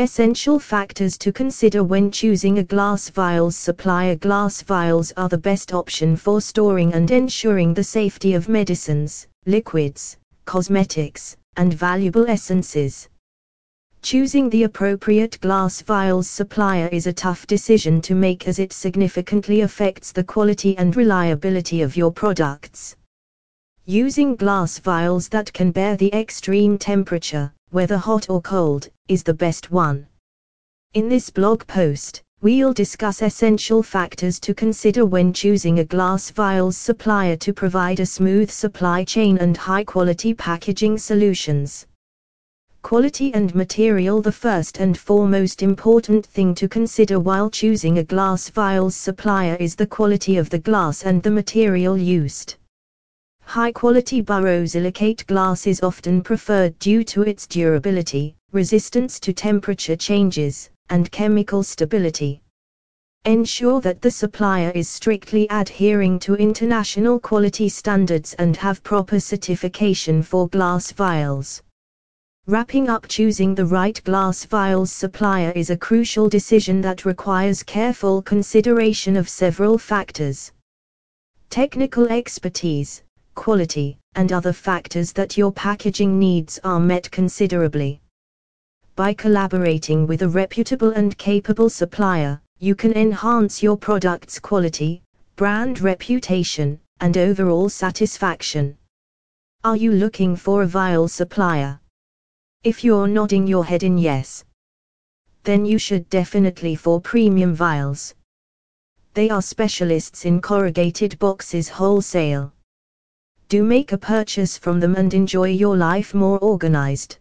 Essential factors to consider when choosing a glass vials supplier Glass vials are the best option for storing and ensuring the safety of medicines, liquids, cosmetics, and valuable essences. Choosing the appropriate glass vials supplier is a tough decision to make as it significantly affects the quality and reliability of your products. Using glass vials that can bear the extreme temperature, whether hot or cold, is the best one. In this blog post, we'll discuss essential factors to consider when choosing a glass vials supplier to provide a smooth supply chain and high quality packaging solutions. Quality and material The first and foremost important thing to consider while choosing a glass vials supplier is the quality of the glass and the material used. High-quality borosilicate glass is often preferred due to its durability, resistance to temperature changes, and chemical stability. Ensure that the supplier is strictly adhering to international quality standards and have proper certification for glass vials. Wrapping up choosing the right glass vials supplier is a crucial decision that requires careful consideration of several factors. Technical expertise, quality, and other factors that your packaging needs are met considerably. By collaborating with a reputable and capable supplier, you can enhance your product's quality, brand reputation, and overall satisfaction. Are you looking for a vial supplier? If you're nodding your head in yes, then you should definitely for premium vials. They are specialists in corrugated boxes wholesale do make a purchase from them and enjoy your life more organized.